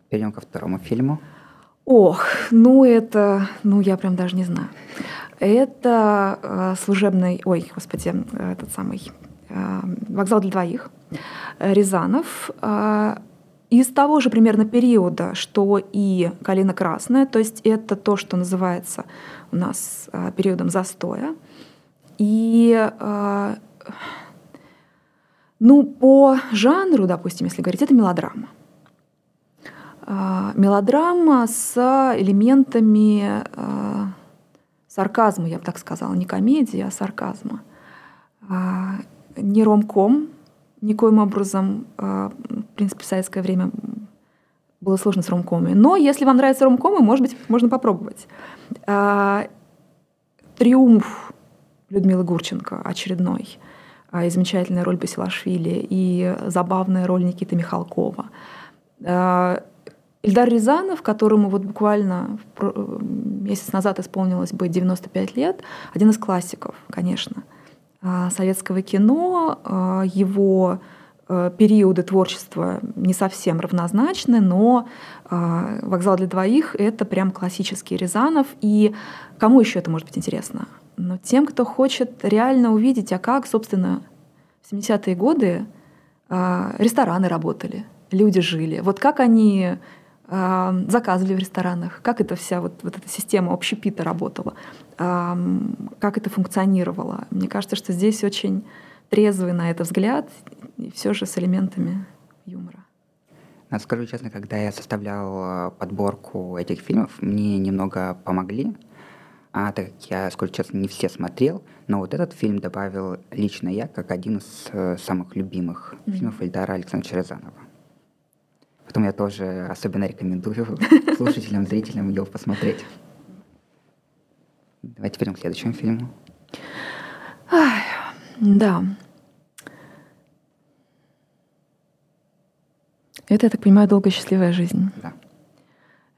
Перейдем ко второму фильму. Ох, ну это, ну я прям даже не знаю. Это э, служебный, ой, господи, этот самый э, вокзал для двоих. Рязанов. Э, из того же примерно периода, что и «Калина красная», то есть это то, что называется у нас а, периодом застоя. И а, ну, по жанру, допустим, если говорить, это мелодрама. А, мелодрама с элементами сарказма, я бы так сказала, не комедии, а сарказма. Не ромком, никоим образом, в принципе, в советское время было сложно с ромкомами. Но если вам нравятся ромкомы, может быть, можно попробовать. Триумф Людмилы Гурченко очередной, и замечательная роль Басилашвили, и забавная роль Никиты Михалкова. А, Ильдар Рязанов, которому вот буквально месяц назад исполнилось бы 95 лет, один из классиков, конечно, а, советского кино. Его периоды творчества не совсем равнозначны, но «Вокзал для двоих» — это прям классический Рязанов. И кому еще это может быть интересно? Но тем, кто хочет реально увидеть, а как, собственно, в 70-е годы э, рестораны работали, люди жили, вот как они э, заказывали в ресторанах, как эта вся вот, вот эта система общепита работала, э, как это функционировало. Мне кажется, что здесь очень трезвый на это взгляд, и все же с элементами юмора. Скажу честно, когда я составлял подборку этих фильмов, мне немного помогли а так как я, сколько честно, не все смотрел, но вот этот фильм добавил лично я как один из э, самых любимых mm-hmm. фильмов Эльдара Александровича Рязанова. Потом я тоже особенно рекомендую слушателям, зрителям его посмотреть. Давайте перейдем к следующему фильму. Ай, да. Это, я так понимаю, долгая счастливая жизнь. Да.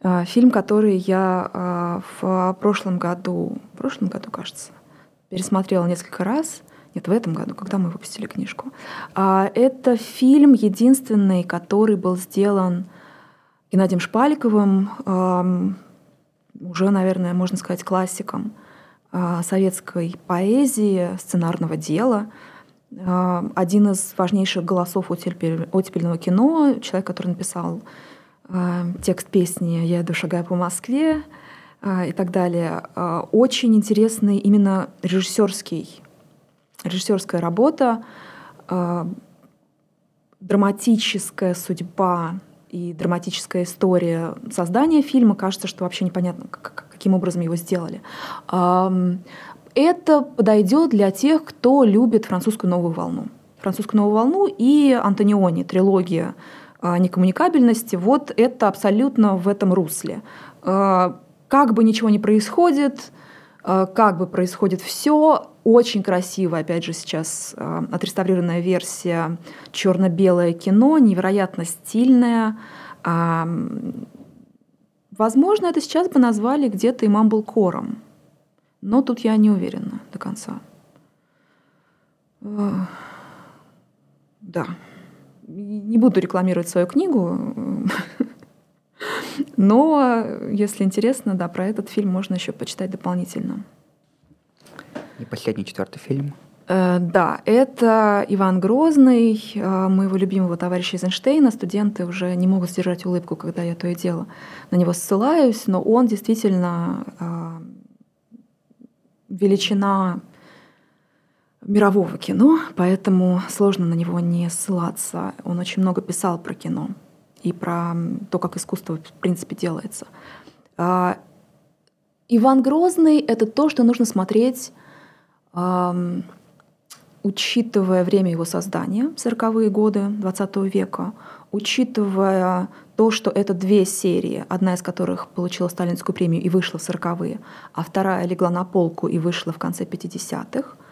А, фильм, который я а, в прошлом году, в прошлом году, кажется, пересмотрела несколько раз. Нет, в этом году, когда мы выпустили книжку. А, это фильм единственный, который был сделан Геннадием Шпаликовым, уже, наверное, можно сказать, классиком советской поэзии, сценарного дела. Один из важнейших голосов оттепельного кино, человек, который написал а, текст песни «Я иду, шагаю по Москве» а, и так далее. А, очень интересный именно режиссерский, режиссерская работа, драматическая судьба и драматическая история создания фильма. Кажется, что вообще непонятно, каким образом его сделали. Это подойдет для тех, кто любит французскую новую волну. Французскую новую волну и Антониони, трилогия а, некоммуникабельности, вот это абсолютно в этом русле. А, как бы ничего не происходит, а, как бы происходит все, очень красиво, опять же, сейчас отреставрированная версия черно-белое кино, невероятно стильное. Возможно, это сейчас бы назвали где-то и мамблкором, но тут я не уверена до конца. Да не буду рекламировать свою книгу, но если интересно, да, про этот фильм можно еще почитать дополнительно. И последний четвертый фильм. Э, да, это Иван Грозный, э, моего любимого товарища Эйзенштейна. Студенты уже не могут сдержать улыбку, когда я то и дело на него ссылаюсь, но он действительно э, величина мирового кино, поэтому сложно на него не ссылаться. Он очень много писал про кино и про то, как искусство в принципе делается. Иван Грозный — это то, что нужно смотреть, учитывая время его создания, 40-е годы XX века, учитывая то, что это две серии, одна из которых получила Сталинскую премию и вышла в 40-е, а вторая легла на полку и вышла в конце 50-х —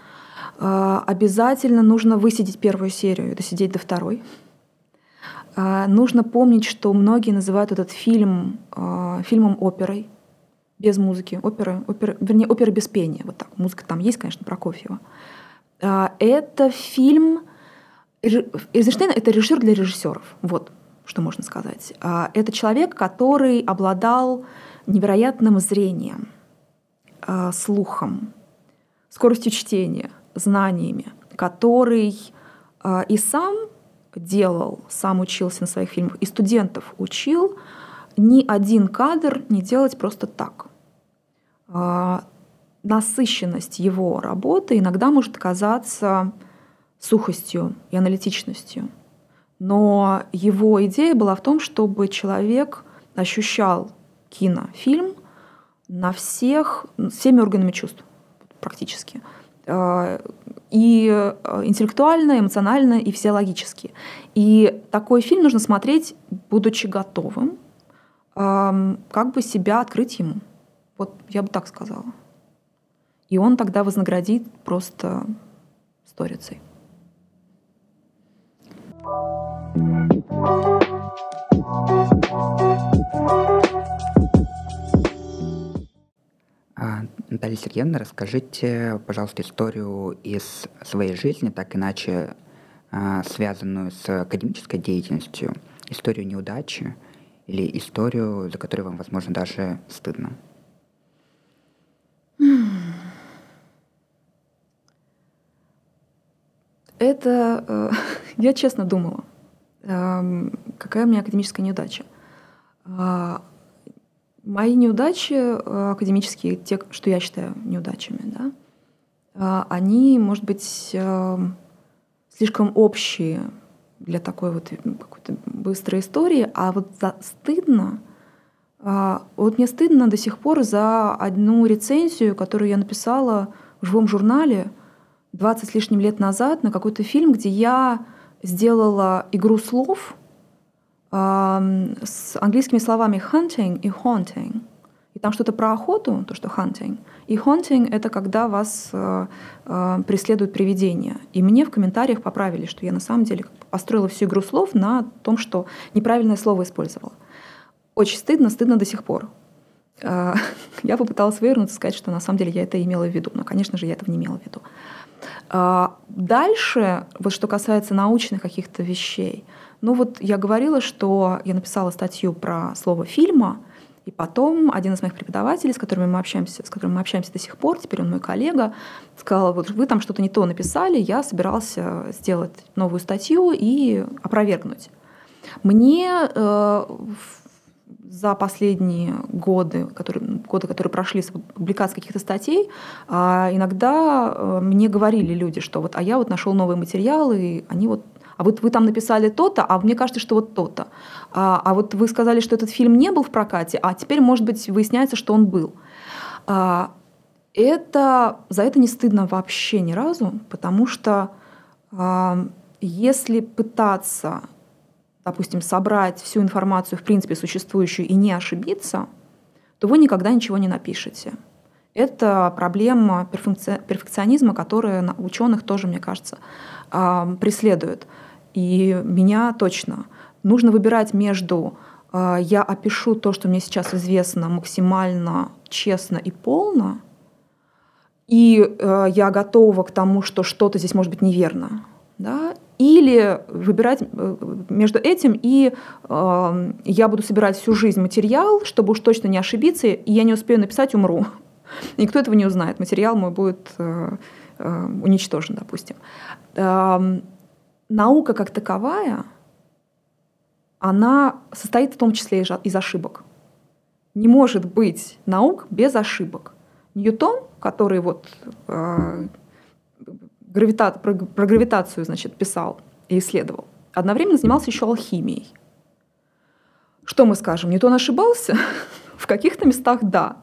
а, обязательно нужно высидеть первую серию досидеть до второй. А, нужно помнить, что многие называют этот фильм а, фильмом оперой, без музыки, опера, опера, вернее, опера без пения. Вот так. Музыка там есть, конечно, Прокофьева. Это фильм... Эйзенштейн — это режиссер для режиссеров. Вот что можно сказать. Это человек, который обладал невероятным зрением, слухом, скоростью чтения — знаниями, который и сам делал, сам учился на своих фильмах, и студентов учил, ни один кадр не делать просто так. А, насыщенность его работы иногда может казаться сухостью и аналитичностью. Но его идея была в том, чтобы человек ощущал кинофильм на всех, всеми органами чувств практически. А, и э, интеллектуально, эмоционально, и физиологически. И такой фильм нужно смотреть, будучи готовым, как бы себя открыть ему. Вот я бы так сказала. И он тогда вознаградит просто сторицей. А, Наталья Сергеевна, расскажите, пожалуйста, историю из своей жизни, так иначе а, связанную с академической деятельностью, историю неудачи или историю, за которую вам, возможно, даже стыдно. Это э, я честно думала, э, какая у меня академическая неудача. Э, мои неудачи э, академические, те, что я считаю неудачами, да, э, они, может быть, э, слишком общие для такой вот какой-то быстрой истории, а вот за стыдно, э, вот мне стыдно до сих пор за одну рецензию, которую я написала в живом журнале — 20 с лишним лет назад на какой-то фильм, где я сделала игру слов с английскими словами hunting и haunting. И там что-то про охоту, то, что hunting. И haunting — это когда вас э, э, преследуют привидения. И мне в комментариях поправили, что я на самом деле построила всю игру слов на том, что неправильное слово использовала. Очень стыдно, стыдно до сих пор. Э, я попыталась вывернуться, сказать, что на самом деле я это имела в виду. Но, конечно же, я этого не имела в виду. А, дальше, вот что касается научных каких-то вещей, ну вот я говорила, что я написала статью про слово фильма, и потом один из моих преподавателей, с которыми мы общаемся, с которым мы общаемся до сих пор, теперь он мой коллега, сказал, вот вы там что-то не то написали, я собирался сделать новую статью и опровергнуть. Мне э, за последние годы, которые, годы, которые прошли с публикацией каких-то статей, а, иногда э, мне говорили люди, что вот, а я вот нашел новые материалы, и они вот а вот вы там написали то-то, а мне кажется, что вот то-то. А, а вот вы сказали, что этот фильм не был в прокате, а теперь, может быть, выясняется, что он был. А, это, за это не стыдно вообще ни разу, потому что а, если пытаться допустим, собрать всю информацию, в принципе, существующую и не ошибиться, то вы никогда ничего не напишете. Это проблема перфекционизма, которая ученых тоже, мне кажется, преследует. И меня точно. Нужно выбирать между а, я опишу то, что мне сейчас известно, максимально честно и полно, и э, я готова к тому, что что-то здесь может быть неверно. Да? Или выбирать э, между этим и э, я буду собирать всю жизнь материал, чтобы уж точно не ошибиться, и я не успею написать, умру. Никто этого не узнает. Материал мой будет э, э, уничтожен, допустим. Наука как таковая, она состоит в том числе из ошибок. Не может быть наук без ошибок. Ньютон, который вот э, гравита... про, про гравитацию, значит, писал и исследовал. Одновременно занимался еще алхимией. Что мы скажем? Ньютон ошибался? в каких-то местах да.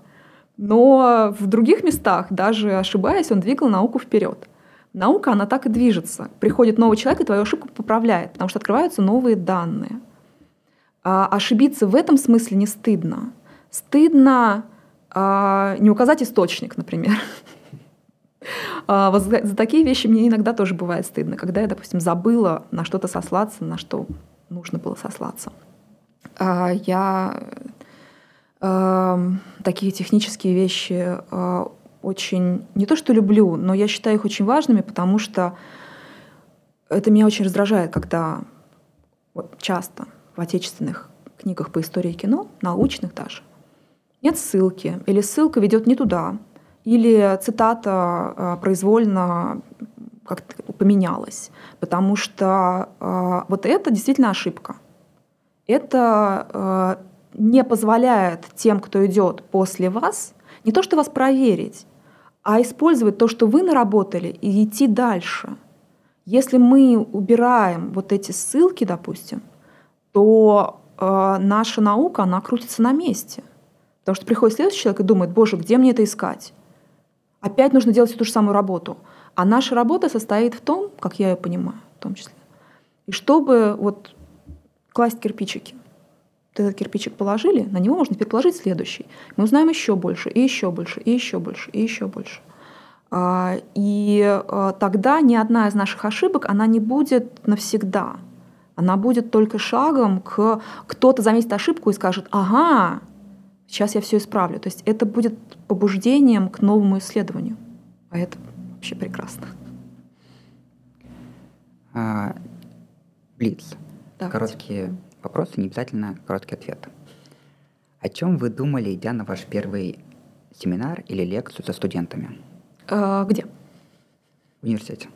Но в других местах, даже ошибаясь, он двигал науку вперед. Наука, она так и движется. Приходит новый человек и твою ошибку поправляет, потому что открываются новые данные. А ошибиться в этом смысле не стыдно. Стыдно а, не указать источник, например. А, вот за, за такие вещи мне иногда тоже бывает стыдно, когда я, допустим, забыла на что-то сослаться, на что нужно было сослаться. А, я а, такие технические вещи а, очень не то что люблю, но я считаю их очень важными, потому что это меня очень раздражает, когда вот, часто в отечественных книгах по истории кино, научных даже, нет ссылки, или ссылка ведет не туда, или цитата э, произвольно как-то поменялось, потому что э, вот это действительно ошибка. Это э, не позволяет тем, кто идет после вас, не то что вас проверить, а использовать то, что вы наработали, и идти дальше. Если мы убираем вот эти ссылки, допустим, то э, наша наука, она крутится на месте. Потому что приходит следующий человек и думает, боже, где мне это искать? Опять нужно делать ту же самую работу. А наша работа состоит в том, как я ее понимаю, в том числе, и чтобы вот класть кирпичики. Вот этот кирпичик положили, на него можно теперь положить следующий. Мы узнаем еще больше, и еще больше, и еще больше, и еще больше. А, и а, тогда ни одна из наших ошибок, она не будет навсегда. Она будет только шагом к... Кто-то заметит ошибку и скажет, ага, сейчас я все исправлю. То есть это будет побуждением к новому исследованию. А это вообще прекрасно. А, Блиц. Короткие вопросы, не обязательно короткий ответ. О чем вы думали, идя на ваш первый семинар или лекцию со студентами? А, где? В университете.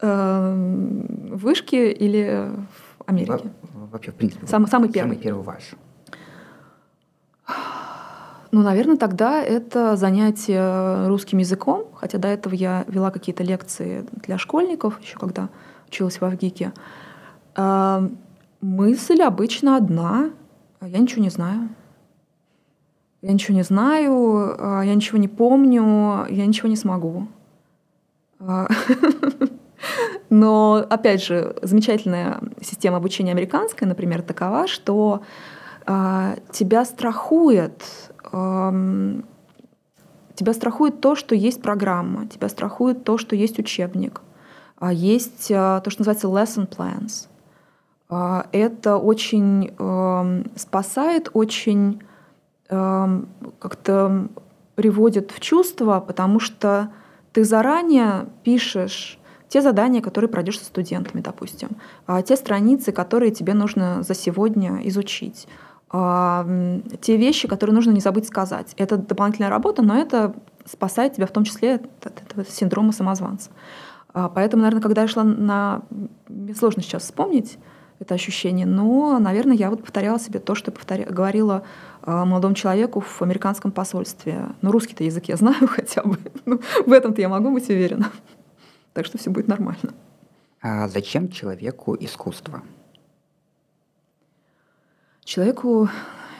А, в Вышке или в Америке? Во, вообще, в принципе. Самый, самый первый. Самый первый ваш. Ну, наверное, тогда это занятие русским языком, хотя до этого я вела какие-то лекции для школьников, еще когда училась в Авгике. А, мысль обычно одна. Я ничего не знаю. Я ничего не знаю, а, я ничего не помню, я ничего не смогу. А, но, опять же, замечательная система обучения американская, например, такова, что тебя страхует тебя страхует то, что есть программа, тебя страхует то, что есть учебник, а есть а, то, что называется lesson plans. А, это очень спасает, очень как-то приводит в чувство, потому что ты заранее пишешь те задания, которые пройдешь со студентами, допустим, те страницы, которые тебе нужно за сегодня изучить те вещи, которые нужно не забыть сказать. Это дополнительная работа, но это спасает тебя в том числе от этого синдрома самозванца. А, поэтому, наверное, когда я шла на... Мне сложно сейчас вспомнить это ощущение, но, наверное, я вот повторяла себе то, что повторя... говорила а, молодому человеку в американском посольстве. Ну, русский-то язык я знаю хотя бы. Ну, в этом-то я могу быть уверена. Так что все будет нормально. А зачем человеку искусство? Человеку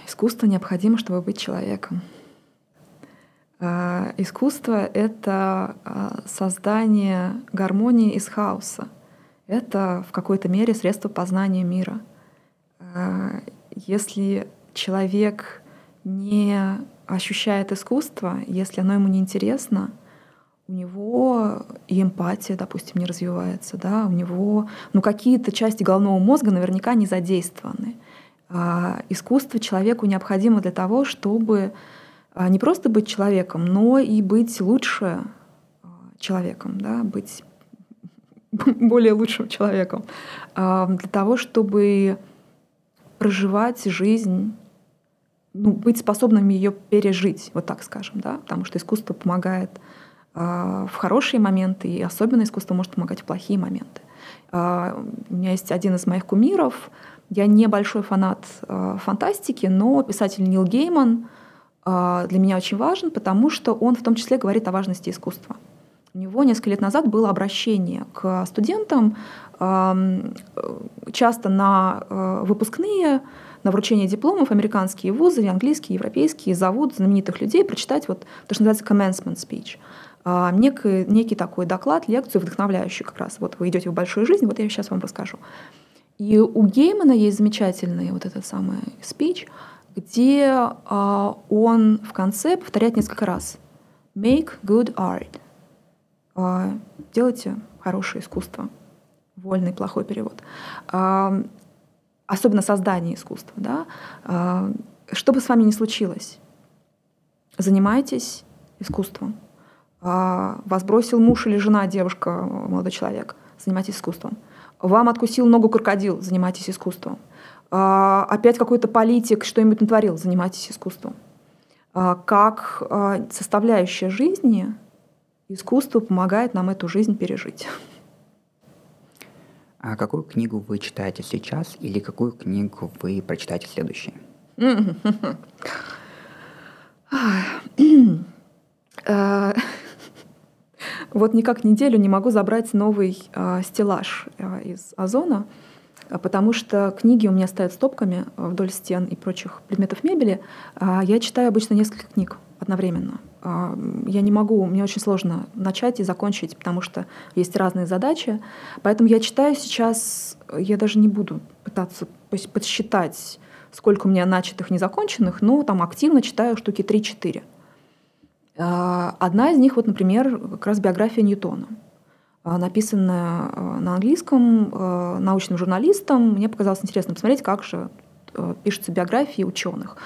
искусство необходимо, чтобы быть человеком. А, искусство — это а, создание гармонии из хаоса. Это в какой-то мере средство познания мира. А, если человек не ощущает искусство, если оно ему не интересно, у него и эмпатия, допустим, не развивается, да, у него ну, какие-то части головного мозга наверняка не задействованы. А, искусство человеку необходимо для того, чтобы а, не просто быть человеком, но и быть лучше человеком, да, быть более лучшим человеком, для того, чтобы проживать жизнь, ну, быть способным ее пережить, вот так скажем, да, потому что искусство помогает в хорошие моменты, и особенно искусство может помогать в плохие моменты. У меня есть один из моих кумиров — я не большой фанат э, фантастики, но писатель Нил Гейман для меня очень важен, потому что он в том числе говорит о важности искусства. У него несколько лет назад было обращение к студентам, часто на э, выпускные, на вручение дипломов американские вузы, английские, европейские зовут знаменитых людей прочитать вот то, что называется commencement speech э, некий, некий такой доклад, лекцию вдохновляющую как раз. Вот вы идете в большую жизнь, вот я сейчас вам расскажу. И у Геймана есть замечательный вот этот самый спич, где а, он в конце повторяет несколько раз «make good art». А, делайте хорошее искусство. Вольный плохой перевод. А, особенно создание искусства. Да? А, что бы с вами ни случилось, занимайтесь искусством. Вас бросил муж или жена, девушка, молодой человек, занимайтесь искусством. Вам откусил ногу крокодил, занимайтесь искусством. Опять какой-то политик что-нибудь натворил, занимайтесь искусством. Как составляющая жизни искусство помогает нам эту жизнь пережить. А какую книгу вы читаете сейчас или какую книгу вы прочитаете следующей? Э, вот никак неделю не могу забрать новый э, стеллаж э, из Озона, потому что книги у меня стоят стопками вдоль стен и прочих предметов мебели. А я читаю обычно несколько книг одновременно. А, я не могу, мне очень сложно начать и закончить, потому что есть разные задачи. Поэтому я читаю сейчас, я даже не буду пытаться подсчитать, сколько у меня начатых, незаконченных, но там активно читаю штуки 3-4. А, одна из них, вот, например, как раз биография Ньютона а, написанная на английском научным журналистом. Мне показалось интересно посмотреть, как же пишутся биографии ученых.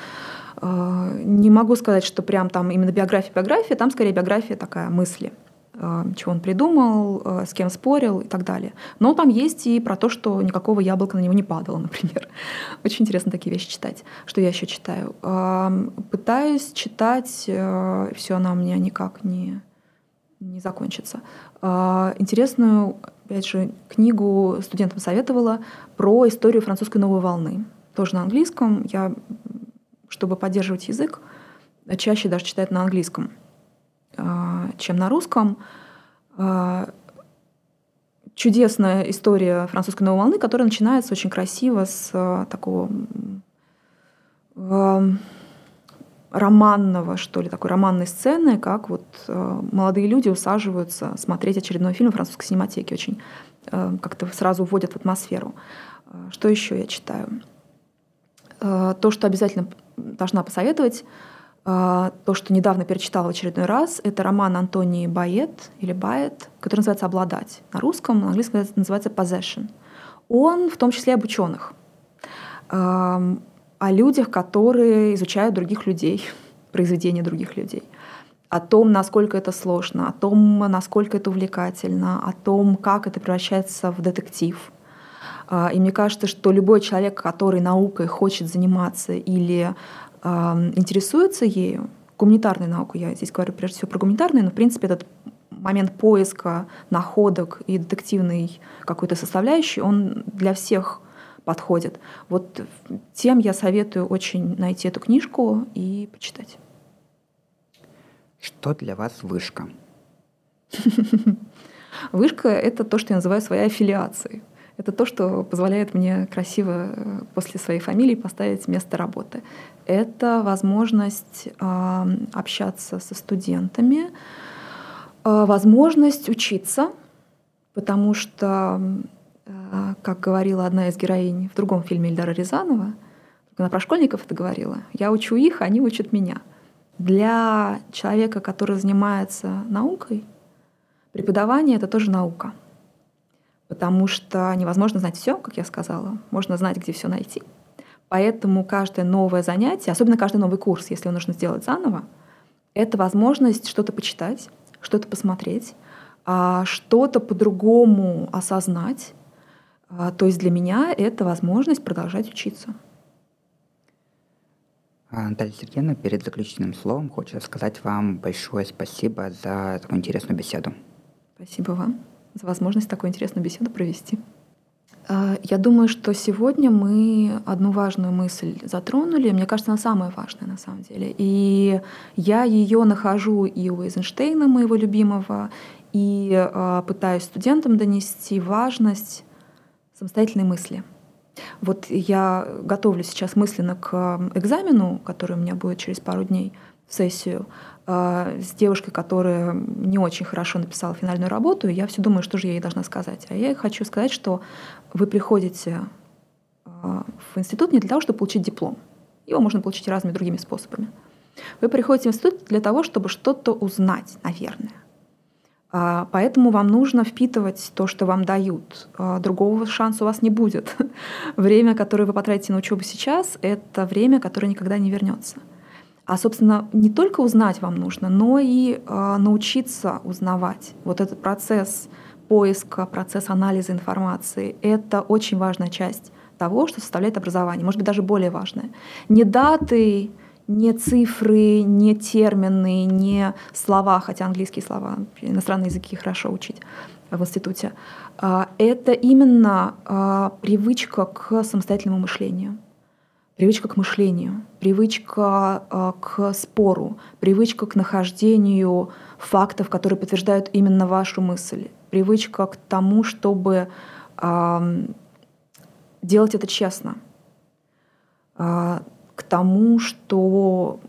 А, не могу сказать, что прям там именно биография-биография, там скорее биография такая мысли а, чего он придумал, а, с кем спорил и так далее. Но там есть и про то, что никакого яблока на него не падало, например. Очень интересно такие вещи читать. Что я еще читаю? Пытаюсь читать, все она у меня никак не, не закончится. Интересную, опять же, книгу студентам советовала про историю французской новой волны. Тоже на английском. Я чтобы поддерживать язык, чаще даже читают на английском, а, чем на русском. А, чудесная история французской новой волны, которая начинается очень красиво с такого романного, что ли, такой романной сцены, как вот молодые люди усаживаются смотреть очередной фильм французской синематеки. Очень как-то сразу вводят в атмосферу. Что еще я читаю? То, что обязательно должна посоветовать а, то, что недавно перечитала в очередной раз. Это роман Антонии Байет или Байет, который называется «Обладать». На русском, на английском называется «Possession». Он в том числе об ученых, о людях, которые изучают других людей, произведения других людей о том, насколько это сложно, о том, насколько это увлекательно, о том, как это превращается в детектив, и мне кажется, что любой человек, который наукой хочет заниматься или интересуется ею, гуманитарной наукой, я здесь говорю прежде всего про гуманитарную, но в принципе этот момент поиска находок и детективной какой-то составляющей, он для всех подходит. Вот тем я советую очень найти эту книжку и почитать. Что для вас вышка? Вышка — это то, что я называю своей аффилиацией. Это то, что позволяет мне красиво э, после своей фамилии поставить место работы. Это возможность общаться со студентами, а, возможность учиться, потому что, э, как говорила одна из героинь в другом фильме Ильдара Рязанова, она про школьников это говорила, я учу их, они учат меня. Для человека, который занимается наукой, преподавание — это тоже наука — потому что невозможно знать все, как я сказала. Можно знать, где все найти. Поэтому каждое новое занятие, особенно каждый новый курс, если его нужно сделать заново, это возможность что-то почитать, что-то посмотреть, а, что-то по-другому осознать. А, то есть для меня это возможность продолжать учиться. Наталья Сергеевна, перед заключительным словом хочу сказать вам большое спасибо за такую интересную беседу. Спасибо вам за возможность такую интересную беседу провести. А, я думаю, что сегодня мы одну важную мысль затронули. Мне кажется, она самая важная на самом деле. И я ее нахожу и у Эйзенштейна, моего любимого, и э, пытаюсь студентам донести важность самостоятельной мысли. Вот я готовлю сейчас мысленно к экзамену, который у меня будет через пару дней в сессию. А, с девушкой, которая не очень хорошо написала финальную работу, и я все думаю, что же я ей должна сказать. А я хочу сказать, что вы приходите а, в институт не для того, чтобы получить диплом. Его можно получить разными другими способами. Вы приходите в институт для того, чтобы что-то узнать, наверное. А, поэтому вам нужно впитывать то, что вам дают. Другого шанса у вас не будет. Время, которое вы потратите на учебу сейчас, это время, которое никогда не вернется. А, собственно, не только узнать вам нужно, но и э, научиться узнавать. Вот этот процесс поиска, процесс анализа информации — это очень важная часть того, что составляет образование, может быть, даже более важная. Не даты не цифры, не термины, не слова, хотя английские слова, иностранные языки хорошо учить в институте. А, это именно а, привычка к самостоятельному мышлению. Привычка к мышлению, привычка а, к спору, привычка к нахождению фактов, которые подтверждают именно вашу мысль, привычка к тому, чтобы делать это честно, к тому, что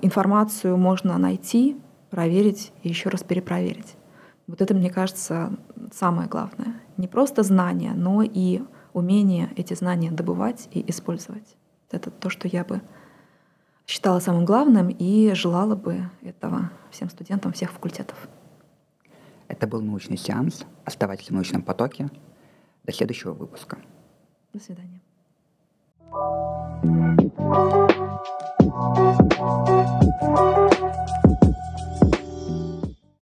информацию можно найти, проверить и еще раз перепроверить. Вот это, мне кажется, самое главное. Не просто знания, но и умение эти знания добывать и использовать. Это то, что я бы считала самым главным и желала бы этого всем студентам всех факультетов. Это был научный сеанс. Оставайтесь в научном потоке. До следующего выпуска. До свидания.